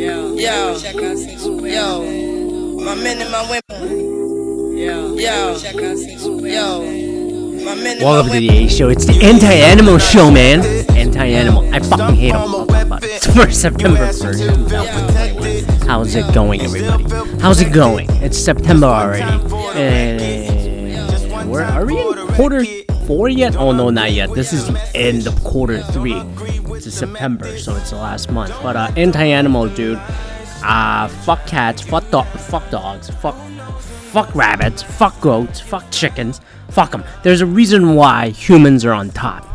Yo, yo, check out Sexual. Yo, my men and my women. Yo, yo, check out Sexual. Yo, my men and Welcome my to the women. A Show. It's the anti-animal show, man. Anti-animal. I fucking hate them. It's for September 1st, 2021. How's it going, everybody? How's it going? It's September already. And where are we in quarter four yet? Oh no, not yet. This is the end of quarter three. It's September, so it's the last month. But uh, anti-animal, dude. Uh, fuck cats. Fuck dog. Fuck dogs. Fuck fuck rabbits, fuck goats, fuck chickens, fuck them. There's a reason why humans are on top,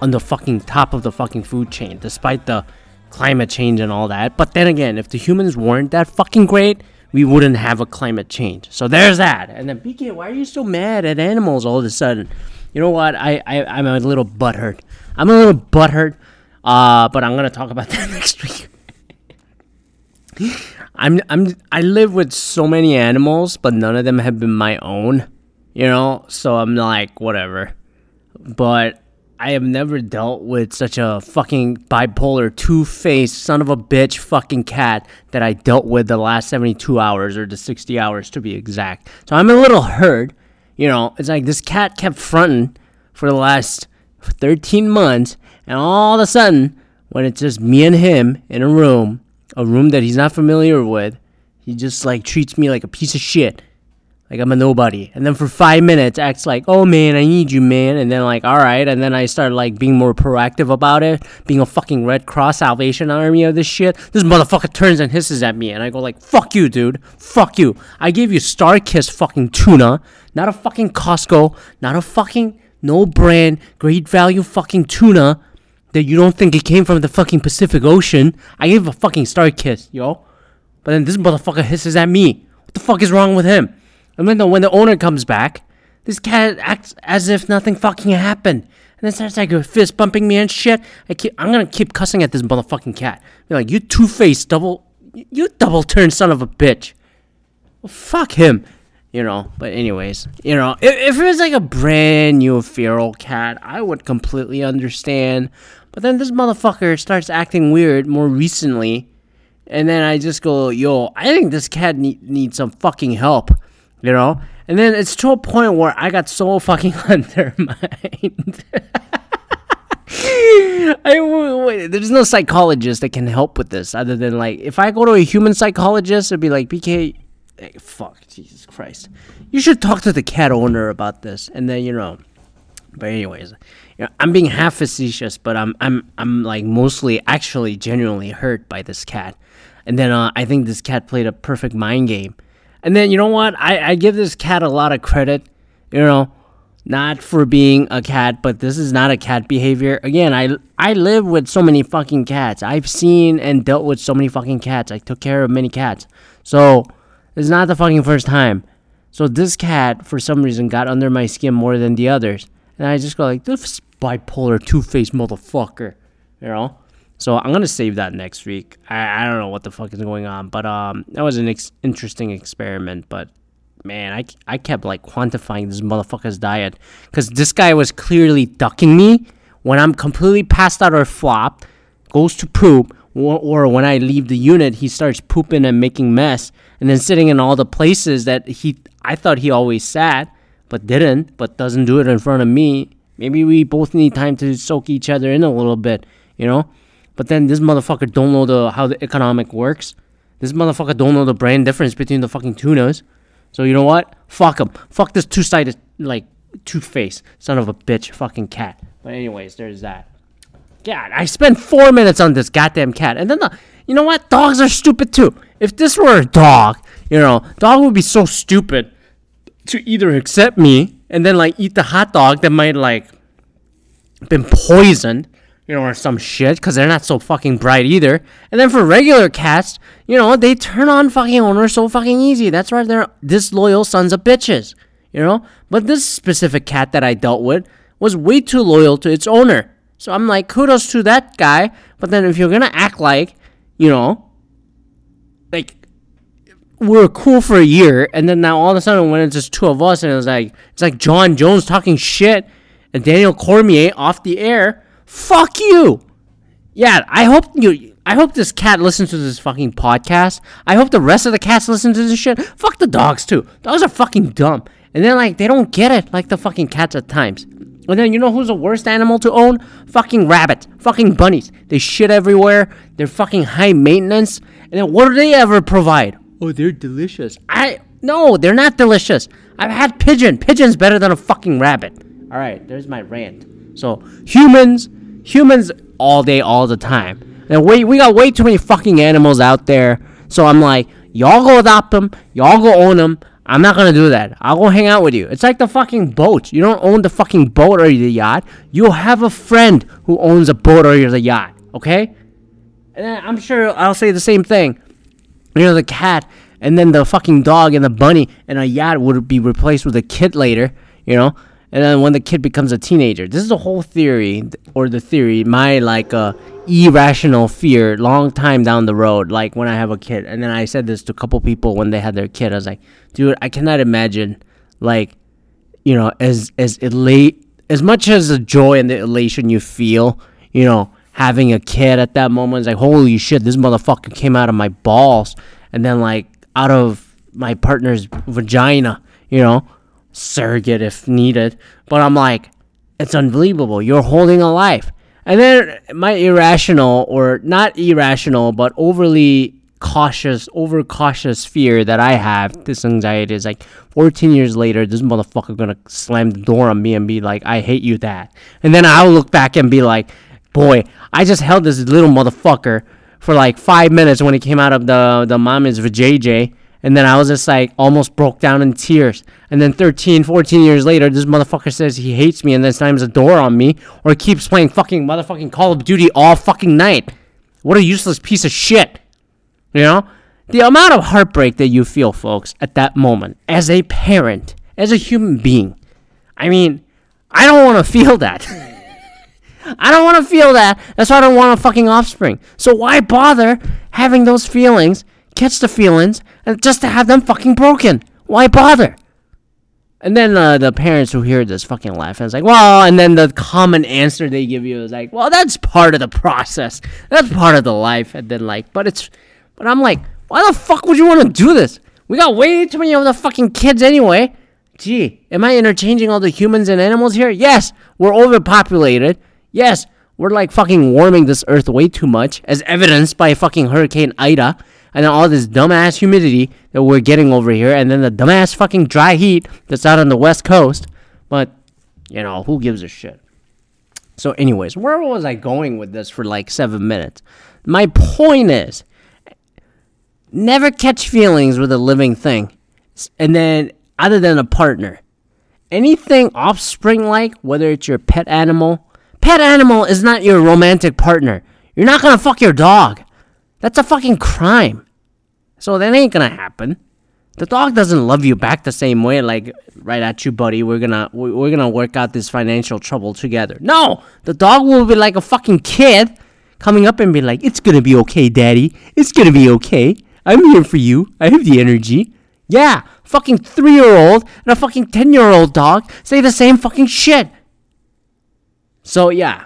on the fucking top of the fucking food chain, despite the climate change and all that. But then again, if the humans weren't that fucking great, we wouldn't have a climate change. So there's that. And then BK, why are you so mad at animals all of a sudden? You know what? I, I I'm a little butthurt. I'm a little butthurt. Uh, but I'm gonna talk about that next week. I'm I'm I live with so many animals, but none of them have been my own. You know, so I'm like whatever. But I have never dealt with such a fucking bipolar, two-faced son of a bitch fucking cat that I dealt with the last 72 hours or the 60 hours to be exact. So I'm a little hurt. You know, it's like this cat kept fronting for the last 13 months, and all of a sudden, when it's just me and him in a room, a room that he's not familiar with, he just like treats me like a piece of shit. Like I'm a nobody. And then for five minutes acts like, oh man, I need you, man. And then like, alright. And then I start like being more proactive about it, being a fucking Red Cross Salvation Army of this shit. This motherfucker turns and hisses at me and I go like, fuck you, dude. Fuck you. I gave you StarKist fucking tuna, not a fucking Costco, not a fucking no brand, great value fucking tuna that you don't think it came from the fucking Pacific Ocean. I gave a fucking StarKist, yo. But then this motherfucker hisses at me. What the fuck is wrong with him? And then when the owner comes back, this cat acts as if nothing fucking happened. And then starts like fist bumping me and shit. I keep, I'm gonna keep cussing at this motherfucking cat. Be like, you two faced double, you double turned son of a bitch. Well, fuck him. You know, but anyways, you know, if, if it was like a brand new feral cat, I would completely understand. But then this motherfucker starts acting weird more recently. And then I just go, yo, I think this cat need, needs some fucking help, you know? And then it's to a point where I got so fucking undermined. I, wait, there's no psychologist that can help with this other than like, if I go to a human psychologist, it'd be like, BK, hey, fuck, Jesus Christ. You should talk to the cat owner about this. And then, you know, but anyways, you know, I'm being half facetious, but I'm I'm I'm like mostly actually genuinely hurt by this cat. And then uh, I think this cat played a perfect mind game. And then you know what? I, I give this cat a lot of credit. You know, not for being a cat, but this is not a cat behavior. Again, I I live with so many fucking cats. I've seen and dealt with so many fucking cats. I took care of many cats. So it's not the fucking first time. So this cat, for some reason, got under my skin more than the others. And I just go like, this bipolar, two-faced motherfucker, you know? So I'm gonna save that next week. I, I don't know what the fuck is going on, but um, that was an ex- interesting experiment. But man, I, I kept like quantifying this motherfucker's diet because this guy was clearly ducking me when I'm completely passed out or flopped, goes to poop, or, or when I leave the unit, he starts pooping and making mess, and then sitting in all the places that he I thought he always sat, but didn't, but doesn't do it in front of me. Maybe we both need time to soak each other in a little bit, you know. But then this motherfucker don't know the how the economic works. This motherfucker don't know the brand difference between the fucking tunas. So you know what? Fuck him. Fuck this two-sided like two-face son of a bitch fucking cat. But anyways, there's that. God, I spent four minutes on this goddamn cat, and then the, you know what? Dogs are stupid too. If this were a dog, you know, dog would be so stupid to either accept me and then like eat the hot dog that might like been poisoned, you know, or some shit, because they're not so fucking bright either. And then for regular cats, you know, they turn on fucking owners so fucking easy. That's why they're disloyal sons of bitches, you know. But this specific cat that I dealt with was way too loyal to its owner. So I'm like, kudos to that guy. But then if you're gonna act like, you know, like we were cool for a year, and then now all of a sudden when it's just two of us, and it's like it's like Jon Jones talking shit, and Daniel Cormier off the air. Fuck you. Yeah, I hope you. I hope this cat listens to this fucking podcast. I hope the rest of the cats listen to this shit. Fuck the dogs too. Dogs are fucking dumb. And then like they don't get it like the fucking cats at times. And then you know who's the worst animal to own? Fucking rabbits. Fucking bunnies. They shit everywhere. They're fucking high maintenance. And then what do they ever provide? Oh, they're delicious. I no, they're not delicious. I've had pigeon. Pigeon's better than a fucking rabbit. All right, there's my rant. So humans, humans all day, all the time. And we we got way too many fucking animals out there. So I'm like, y'all go adopt them, y'all go own them. I'm not gonna do that. I'll go hang out with you. It's like the fucking boat. You don't own the fucking boat or the yacht. You have a friend who owns a boat or the yacht. Okay? And I'm sure I'll say the same thing. You know, the cat and then the fucking dog and the bunny and a yacht would be replaced with a kid later. You know, and then when the kid becomes a teenager this is the whole theory or the theory my like uh irrational fear long time down the road like when i have a kid. And then i said this to a couple people when they had their kid. I was like dude i cannot imagine like you know as as elate as much as the joy and the elation you feel you know having a kid at that moment it's like holy shit this motherfucker came out of my balls. And then like out of my partner's vagina you know surrogate if needed. But I'm like, it's unbelievable. You're holding a life. And then my irrational, or not irrational, but overly cautious, over cautious fear that I have, this anxiety is like 14 years later, this motherfucker gonna slam the door on me and be like, I hate you, that. And then I'll look back and be like, boy, I just held this little motherfucker for like five minutes when he came out of the, the mommy's vajayjay and then I was just like almost broke down in tears. And then 13, 14 years later, this motherfucker says he hates me and then slams a door on me or keeps playing fucking motherfucking Call of Duty all fucking night. What a useless piece of shit. You know? The amount of heartbreak that you feel, folks, at that moment, as a parent, as a human being. I mean, I don't want to feel that. I don't want to feel that. That's why I don't want a fucking offspring. So why bother having those feelings catch the feelings, and just to have them fucking broken. Why bother? And then uh, the parents who hear this fucking laugh and it's like, well, and then the common answer they give you is like, well, that's part of the process. That's part of the life. And then like, but it's, but I'm like, why the fuck would you want to do this? We got way too many of the fucking kids anyway. Gee, am I interchanging all the humans and animals here? Yes, we're overpopulated. Yes, we're like fucking warming this earth way too much, as evidenced by fucking Hurricane Ida and then all this dumbass humidity that we're getting over here, and then the dumbass fucking dry heat that's out on the west coast. But, you know, who gives a shit? So, anyways, where was I going with this for like seven minutes? My point is never catch feelings with a living thing. And then, other than a partner, anything offspring like, whether it's your pet animal, pet animal is not your romantic partner. You're not gonna fuck your dog. That's a fucking crime. So that ain't gonna happen. The dog doesn't love you back the same way, like right at you, buddy. We're gonna we're gonna work out this financial trouble together. No, the dog will be like a fucking kid, coming up and be like, "It's gonna be okay, daddy. It's gonna be okay. I'm here for you. I have the energy." Yeah, fucking three year old and a fucking ten year old dog say the same fucking shit. So yeah,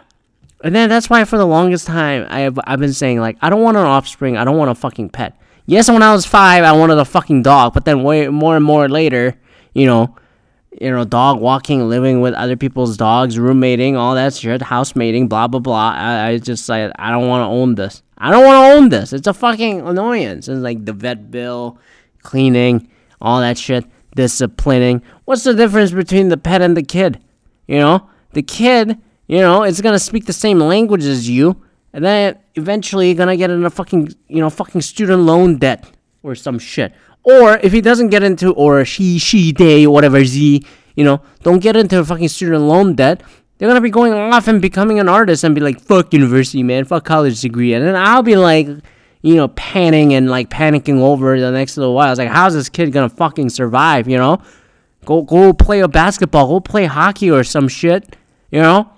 and then that's why for the longest time I've I've been saying like I don't want an offspring, I don't want a fucking pet. Yes, when I was five, I wanted a fucking dog, but then way more and more later, you know, you know, dog walking, living with other people's dogs, roommating, all that shit, housemating, blah blah blah. I, I just like I don't want to own this. I don't want to own this. It's a fucking annoyance. It's like the vet bill, cleaning, all that shit, disciplining. What's the difference between the pet and the kid? You know, the kid you know, it's gonna speak the same language as you, and then eventually you're gonna get in a fucking, you know, fucking student loan debt or some shit. Or if he doesn't get into, or she, she, they, whatever, Z, you know, don't get into a fucking student loan debt. They're gonna be going off and becoming an artist and be like, fuck university, man, fuck college degree. And then I'll be like, you know, panning and like panicking over the next little while. I was like, how's this kid gonna fucking survive, you know? Go, go play a basketball, go play hockey or some shit, you know?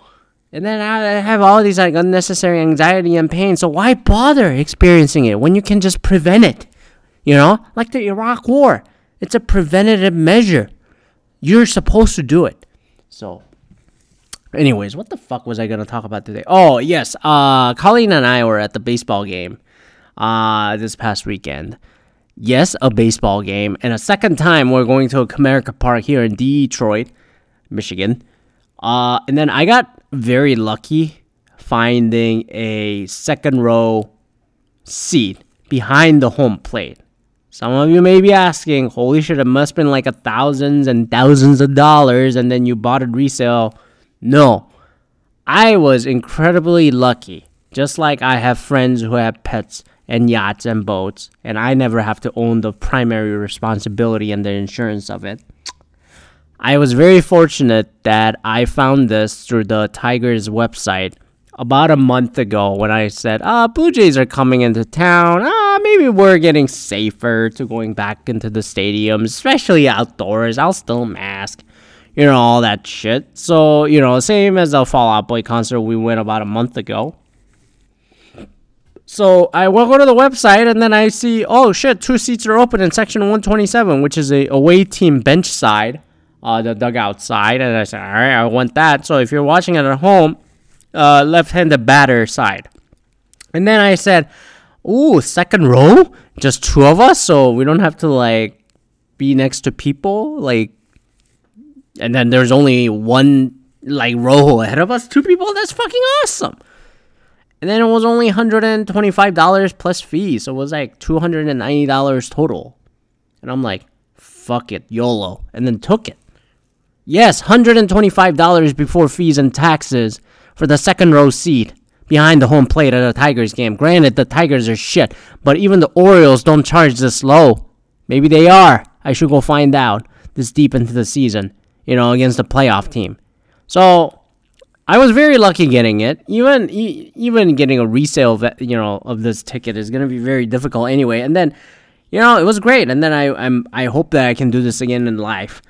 And then I have all these like unnecessary anxiety and pain. So why bother experiencing it when you can just prevent it? You know, like the Iraq War. It's a preventative measure. You're supposed to do it. So Anyways, what the fuck was I gonna talk about today? Oh yes, uh, Colleen and I were at the baseball game, uh, this past weekend. Yes, a baseball game, and a second time we're going to Comerica Park here in Detroit, Michigan. Uh, and then I got very lucky finding a second row seat behind the home plate. Some of you may be asking, holy shit, it must have been like a thousands and thousands of dollars and then you bought it resale. No. I was incredibly lucky. Just like I have friends who have pets and yachts and boats, and I never have to own the primary responsibility and the insurance of it. I was very fortunate that I found this through the Tigers website about a month ago when I said, ah, Blue Jays are coming into town. Ah, maybe we're getting safer to going back into the stadium, especially outdoors. I'll still mask, you know, all that shit. So, you know, same as the Fall Out Boy concert we went about a month ago. So I will go to the website and then I see, oh shit, two seats are open in section 127, which is a away team bench side, uh, the dugout side. And I said, all right, I want that. So if you're watching it at home, uh, left-handed batter side. And then I said, "Ooh, second row, just two of us, so we don't have to like be next to people like." And then there's only one like row ahead of us, two people. That's fucking awesome. And then it was only $125 plus fees, so it was like $290 total. And I'm like, "Fuck it, YOLO," and then took it. Yes, $125 before fees and taxes for the second row seat behind the home plate at a Tigers game. Granted, the Tigers are shit, but even the Orioles don't charge this low. Maybe they are. I should go find out this deep into the season, you know, against the playoff team. So I was very lucky getting it. Even even getting a resale, you know, of this ticket is going to be very difficult anyway. And then, you know, it was great. And then I I'm I hope that I can do this again in life.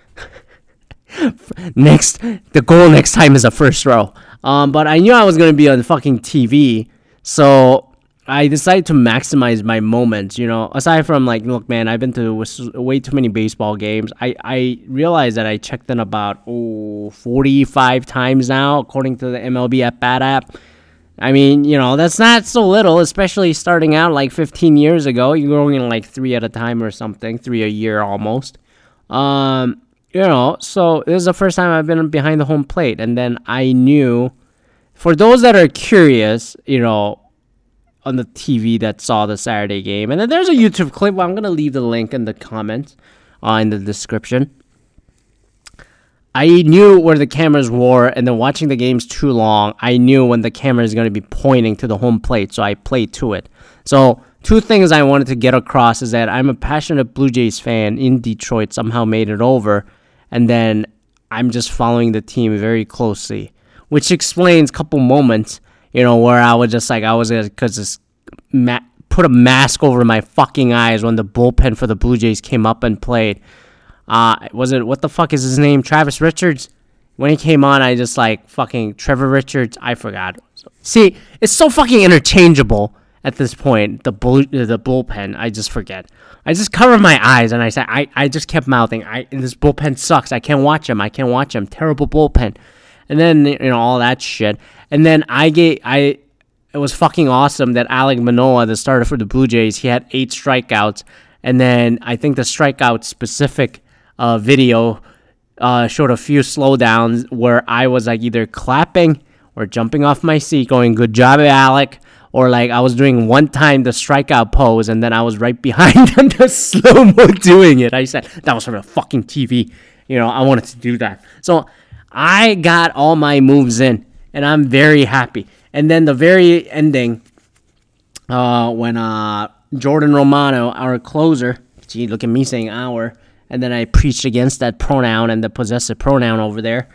Next, the goal next time is a first row. Um, but I knew I was gonna be on fucking TV, so I decided to maximize my moments. You know, aside from like, look, man, I've been to way too many baseball games. I I realized that I checked in about oh 45 times now, according to the MLB at Bat app. I mean, you know, that's not so little, especially starting out like 15 years ago. You're going in like three at a time or something, three a year almost. Um, you know, so this is the first time I've been behind the home plate, and then I knew. For those that are curious, you know, on the TV that saw the Saturday game, and then there's a YouTube clip. I'm gonna leave the link in the comments, uh, in the description. I knew where the cameras were, and then watching the games too long, I knew when the camera is going to be pointing to the home plate, so I played to it. So, two things I wanted to get across is that I'm a passionate Blue Jays fan in Detroit, somehow made it over, and then I'm just following the team very closely, which explains a couple moments, you know, where I was just like I was because just ma- put a mask over my fucking eyes when the bullpen for the Blue Jays came up and played. Uh, was it what the fuck is his name? Travis Richards. When he came on, I just like fucking Trevor Richards. I forgot. See, it's so fucking interchangeable at this point. The bull, the bullpen. I just forget. I just covered my eyes and I said, I, I just kept mouthing, I this bullpen sucks. I can't watch him. I can't watch him. Terrible bullpen. And then you know all that shit. And then I get I it was fucking awesome that Alek Manoah, the starter for the Blue Jays, he had eight strikeouts. And then I think the strikeout specific uh, video uh, showed a few slowdowns where I was like either clapping or jumping off my seat, going, "Good job, Alek." Or like I was doing one time the strikeout pose and then I was right behind him just slow mo doing it. I said that was from a fucking TV. You know, I wanted to do that. So I got all my moves in and I'm very happy. And then the very ending, uh, when uh, Jordan Romano, our closer, gee, look at me saying our, and then I preached against that pronoun and the possessive pronoun over there.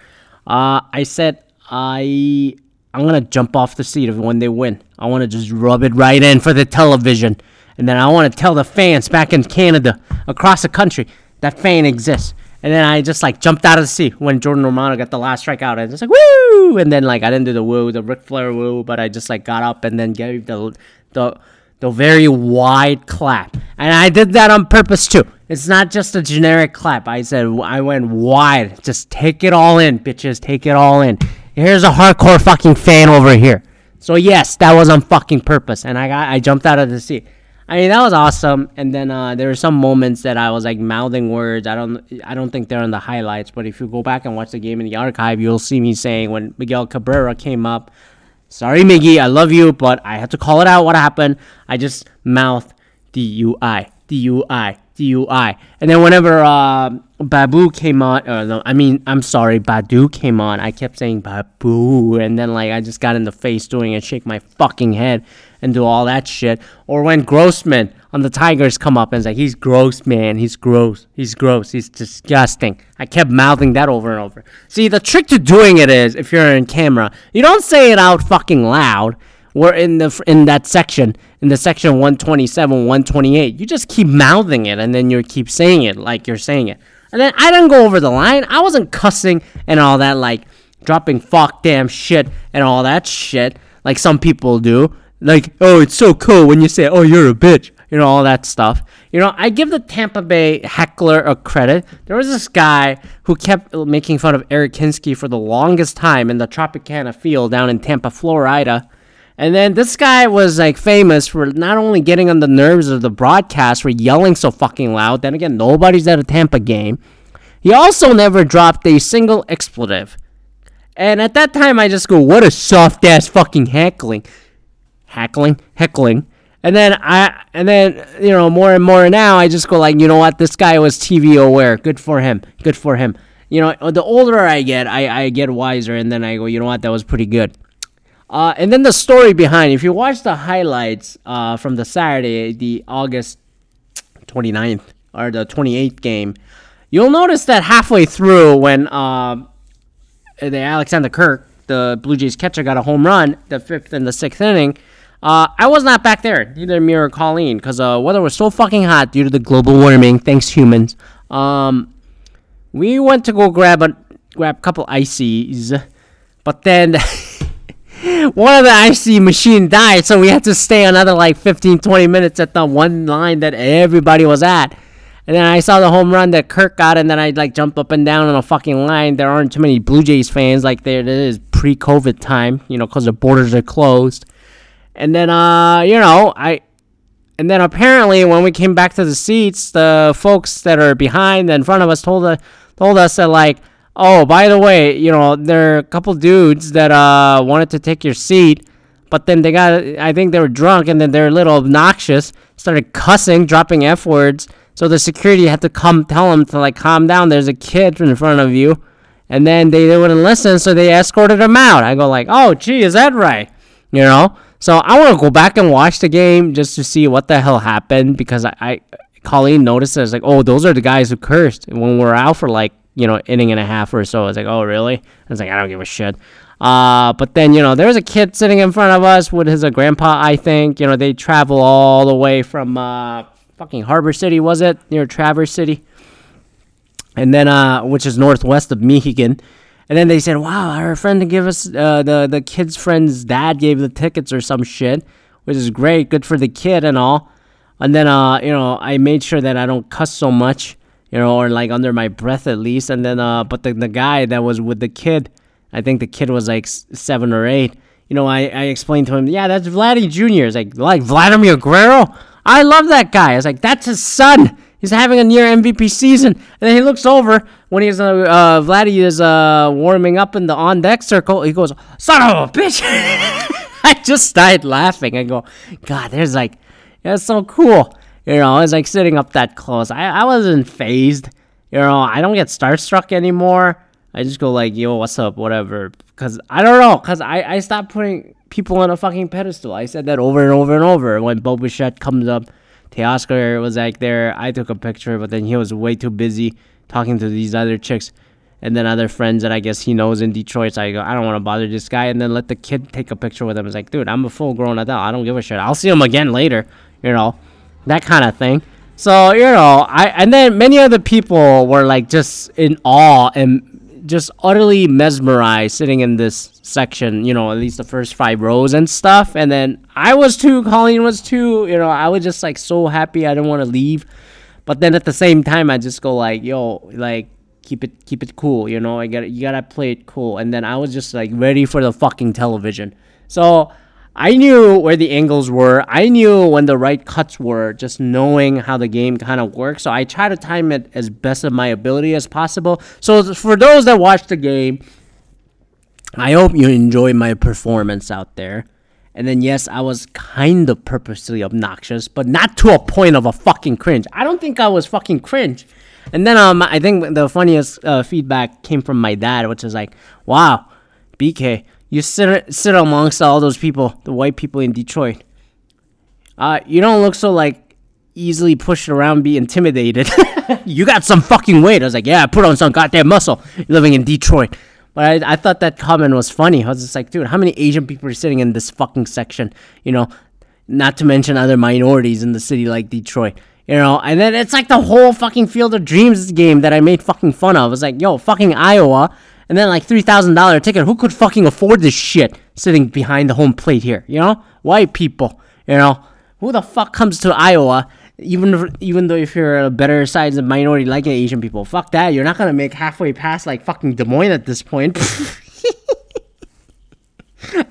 Uh, I said I I'm gonna jump off the seat of when they win. I want to just rub it right in for the television, and then I want to tell the fans back in Canada, across the country, that fan exists. And then I just like jumped out of the seat when Jordan Romano got the last strikeout. I just like woo, and then like I didn't do the woo, the Ric Flair woo, but I just like got up and then gave the the the very wide clap, and I did that on purpose too. It's not just a generic clap. I said I went wide. Just take it all in, bitches. Take it all in Here's a hardcore fucking fan over here. So yes, that was on fucking purpose, and I got I jumped out of the seat. I mean that was awesome. And then uh, there were some moments that I was like mouthing words. I don't I don't think they're in the highlights, but if you go back and watch the game in the archive, you'll see me saying when Miguel Cabrera came up, "Sorry, Miggy, I love you, but I had to call it out. What happened? I just mouthed DUI, DUI, DUI. And then whenever uh, Babu came on, uh, no, I mean, I'm sorry, Baddoo came on, I kept saying Babu, and then like I just got in the face doing it, shake my fucking head, and do all that shit. Or when Grossman on the Tigers come up and say he's gross, man, he's gross, he's gross, he's disgusting. I kept mouthing that over and over. See, the trick to doing it is if you're in camera, you don't say it out fucking loud. We're in the in that section in the section 127 128 you just keep mouthing it and then you keep saying it like you're saying it. And then i didn't go over the line. I wasn't cussing and all that like dropping fuck damn shit and all that shit like some people do. Like oh it's so cool when you say oh you're a bitch you know all that stuff. You know i give the tampa bay heckler a credit. There was this guy who kept making fun of eric Hinske for the longest time in the tropicana field down in tampa florida and then this guy was like famous for not only getting on the nerves of the broadcast for yelling so fucking loud. Then again, nobody's at a Tampa game. He also never dropped a single expletive. And at that time, I just go, "What a soft ass fucking heckling, heckling, heckling." And then I, and then you know, more and more now, I just go like, you know what? This guy was TV aware. Good for him. Good for him. You know, the older I get, I, I get wiser, and then I go, you know what? That was pretty good. Uh, and then the story behind, if you watch the highlights uh, from the Saturday, the August 29th or the 28th game, you'll notice that halfway through when uh, the Alejandro Kirk, the Blue Jays catcher, got a home run, the fifth and the sixth inning, uh, I was not back there, neither me or Colleen, because uh, weather was so fucking hot due to the global warming. Thanks, humans. Um, we went to go grab a grab a couple ices, but then. one of the IC machine died, so we had to stay another like 15, 20 minutes at the one line that everybody was at. And then I saw the home run that Kirk got, and then I like jumped up and down on a fucking line. There aren't too many Blue Jays fans like there pre-COVID time, you know, because the borders are closed. And then, uh, you know, I, and then apparently when we came back to the seats, the folks that are behind and in front of us told us told us that like Oh, by the way, you know, there are a couple dudes that uh wanted to take your seat, but then they got I think they were drunk and then they're a little obnoxious, started cussing, dropping F words. So the security had to come tell them to like calm down. There's a kid in front of you. And then they, they wouldn't listen, so they escorted him out. I go like, "Oh, gee, is that right?" You know? So I want to go back and watch the game just to see what the hell happened because I, I Colleen noticed it. I was like, "Oh, those are the guys who cursed when we are out for like you know, inning and a half or so. I was like, oh, really? I was like, I don't give a shit. Uh, but then, you know, there was a kid sitting in front of us with his uh, grandpa, I think. You know, they travel all the way from uh, fucking Harbor City, was it? Near Traverse City. And then, uh, which is northwest of Michigan. And then they said, wow, our friend gave us, uh, the, the kid's friend's dad gave the tickets or some shit, which is great. Good for the kid and all. And then, uh, you know, I made sure that I don't cuss so much you know, or like under my breath at least. And then, uh, but the, the guy that was with the kid, I think the kid was like seven or eight. You know, I, I explained to him, yeah, that's Vladdy Jr. It's like, like Vladimir Guerrero? I love that guy. I was like, that's his son. He's having a near MVP season. And then he looks over when he's, uh, uh Vladdy is, uh, warming up in the on deck circle. He goes, son of a bitch. I just started laughing. I go, God, there's like, that's so cool. You know, I was like sitting up that close. I, I wasn't phased. You know, I don't get starstruck anymore. I just go like, yo, what's up, whatever. Cause I don't know, cause I, I stopped putting people on a fucking pedestal. I said that over and over and over. When Bo Bichette comes up, Teoscar was like there. I took a picture, but then he was way too busy talking to these other chicks and then other friends that I guess he knows in Detroit. So I go, I don't want to bother this guy, and then let the kid take a picture with him. It's like, dude, I'm a full grown adult. I don't give a shit. I'll see him again later, you know that kind of thing. So you know, I and then many other people were like just in awe and just utterly mesmerized sitting in this section. You know, at least the first five rows and stuff. And then I was too. Colleen was too. You know, I was just like so happy. I didn't want to leave. But then at the same time, I just go like, yo, like keep it keep it cool. You know, I got you gotta play it cool. And then I was just like ready for the fucking television. So I knew where the angles were. I knew when the right cuts were, just knowing how the game kind of works. So I try to time it as best of my ability as possible. So for those that watch the game, I hope you enjoy my performance out there. And then yes, I was kind of purposely obnoxious, but not to a point of a fucking cringe. I don't think I was fucking cringe. And then um, I think the funniest uh, feedback came from my dad, which is like, "Wow, BK, you sit sit amongst all those people, the white people in Detroit. Uh, you don't look so like easily pushed around, be intimidated. you got some fucking weight." I was like, "Yeah, I put on some goddamn muscle living in Detroit." But I, I thought that comment was funny. I was just like, dude, how many Asian people are sitting in this fucking section? You know, not to mention other minorities in the city like Detroit. You know, and then it's like the whole fucking Field of Dreams game that I made fucking fun of. I was like, yo, fucking Iowa. And then like $3,000 ticket. Who could fucking afford this shit sitting behind the home plate here? You know? White people. You know? Who the fuck comes to Iowa even if, even though if you're a better size of minority like Asian people, fuck that. You're not gonna make halfway past like fucking Des Moines at this point.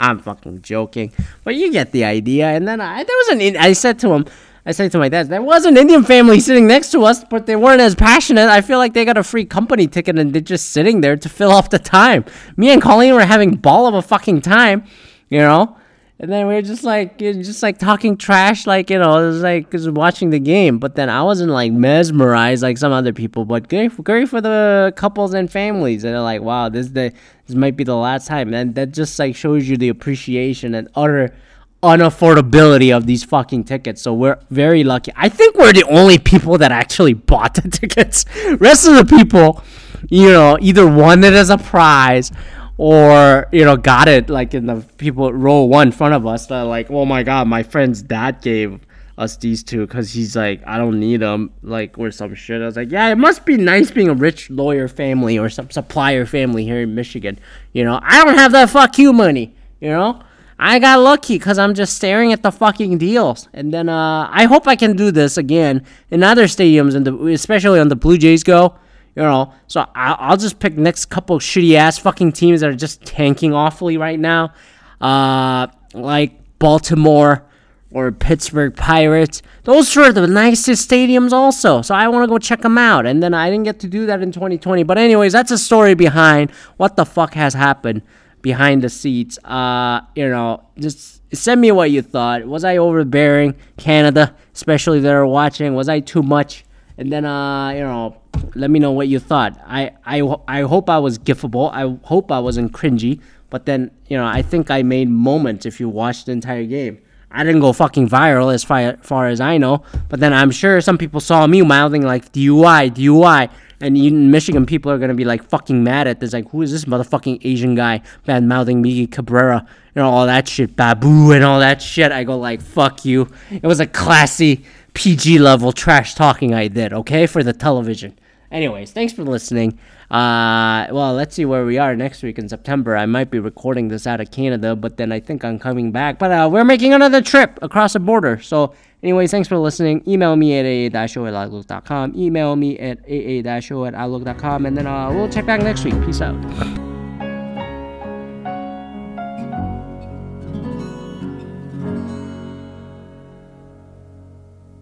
I'm fucking joking, but you get the idea. And then I there was an I said to him, I said to my dad, there was an Indian family sitting next to us, but they weren't as passionate. I feel like they got a free company ticket and they're just sitting there to fill off the time. Me and Colleen were having ball of a fucking time, you know. And then we are just like, just like talking trash, like you know, it was like cause watching the game. But then I wasn't like mesmerized like some other people. But great, great for the couples and families. And they're like, wow, this the this might be the last time. And that just like shows you the appreciation and utter unaffordability of these fucking tickets. So we're very lucky. I think we're the only people that actually bought the tickets. Rest of the people, you know, either won it as a prize or you know got it like in the people row one in front of us that like oh my god my friend's dad gave us these two because he's like i don't need them like or some shit i was like yeah it must be nice being a rich lawyer family or some supplier family here in michigan you know i don't have that fuck you money you know i got lucky because i'm just staring at the fucking deals and then uh i hope i can do this again in other stadiums and especially on the blue jays go you know, so I'll, just pick next couple shitty ass fucking teams that are just tanking awfully right now, uh, like Baltimore or Pittsburgh Pirates. Those are the nicest stadiums, also. So I want to go check them out. And then I didn't get to do that in 2020. But anyways, that's a story behind what the fuck has happened behind the seats. Uh, you know, just send me what you thought. Was I overbearing? Canada, especially that are watching. Was I too much? And then, uh, you know, let me know what you thought. I, I, I hope I was gifable. I hope I wasn't cringy. But then, you know, I think I made moments if you watched the entire game. I didn't go fucking viral as far, far as I know. But then I'm sure some people saw me mouthing like DUI, DUI. And in Michigan, people are to be like fucking mad at this. Like, who is this motherfucking Asian guy bad mouthing Miggy Cabrera? and all that shit, babu and all that shit. I go like, fuck you. It was a classy PG level trash talking I did, okay, for the television. Anyways, thanks for listening. Uh, well, let's see where we are next week in September. I might be recording this out of Canada, but then I think I'm coming back. But uh, we're making another trip across the border. So, anyways, thanks for listening. Email me at aa-show at outlook.com. Email me at aa-show at outlook.com. And then uh, we'll check back next week. Peace out.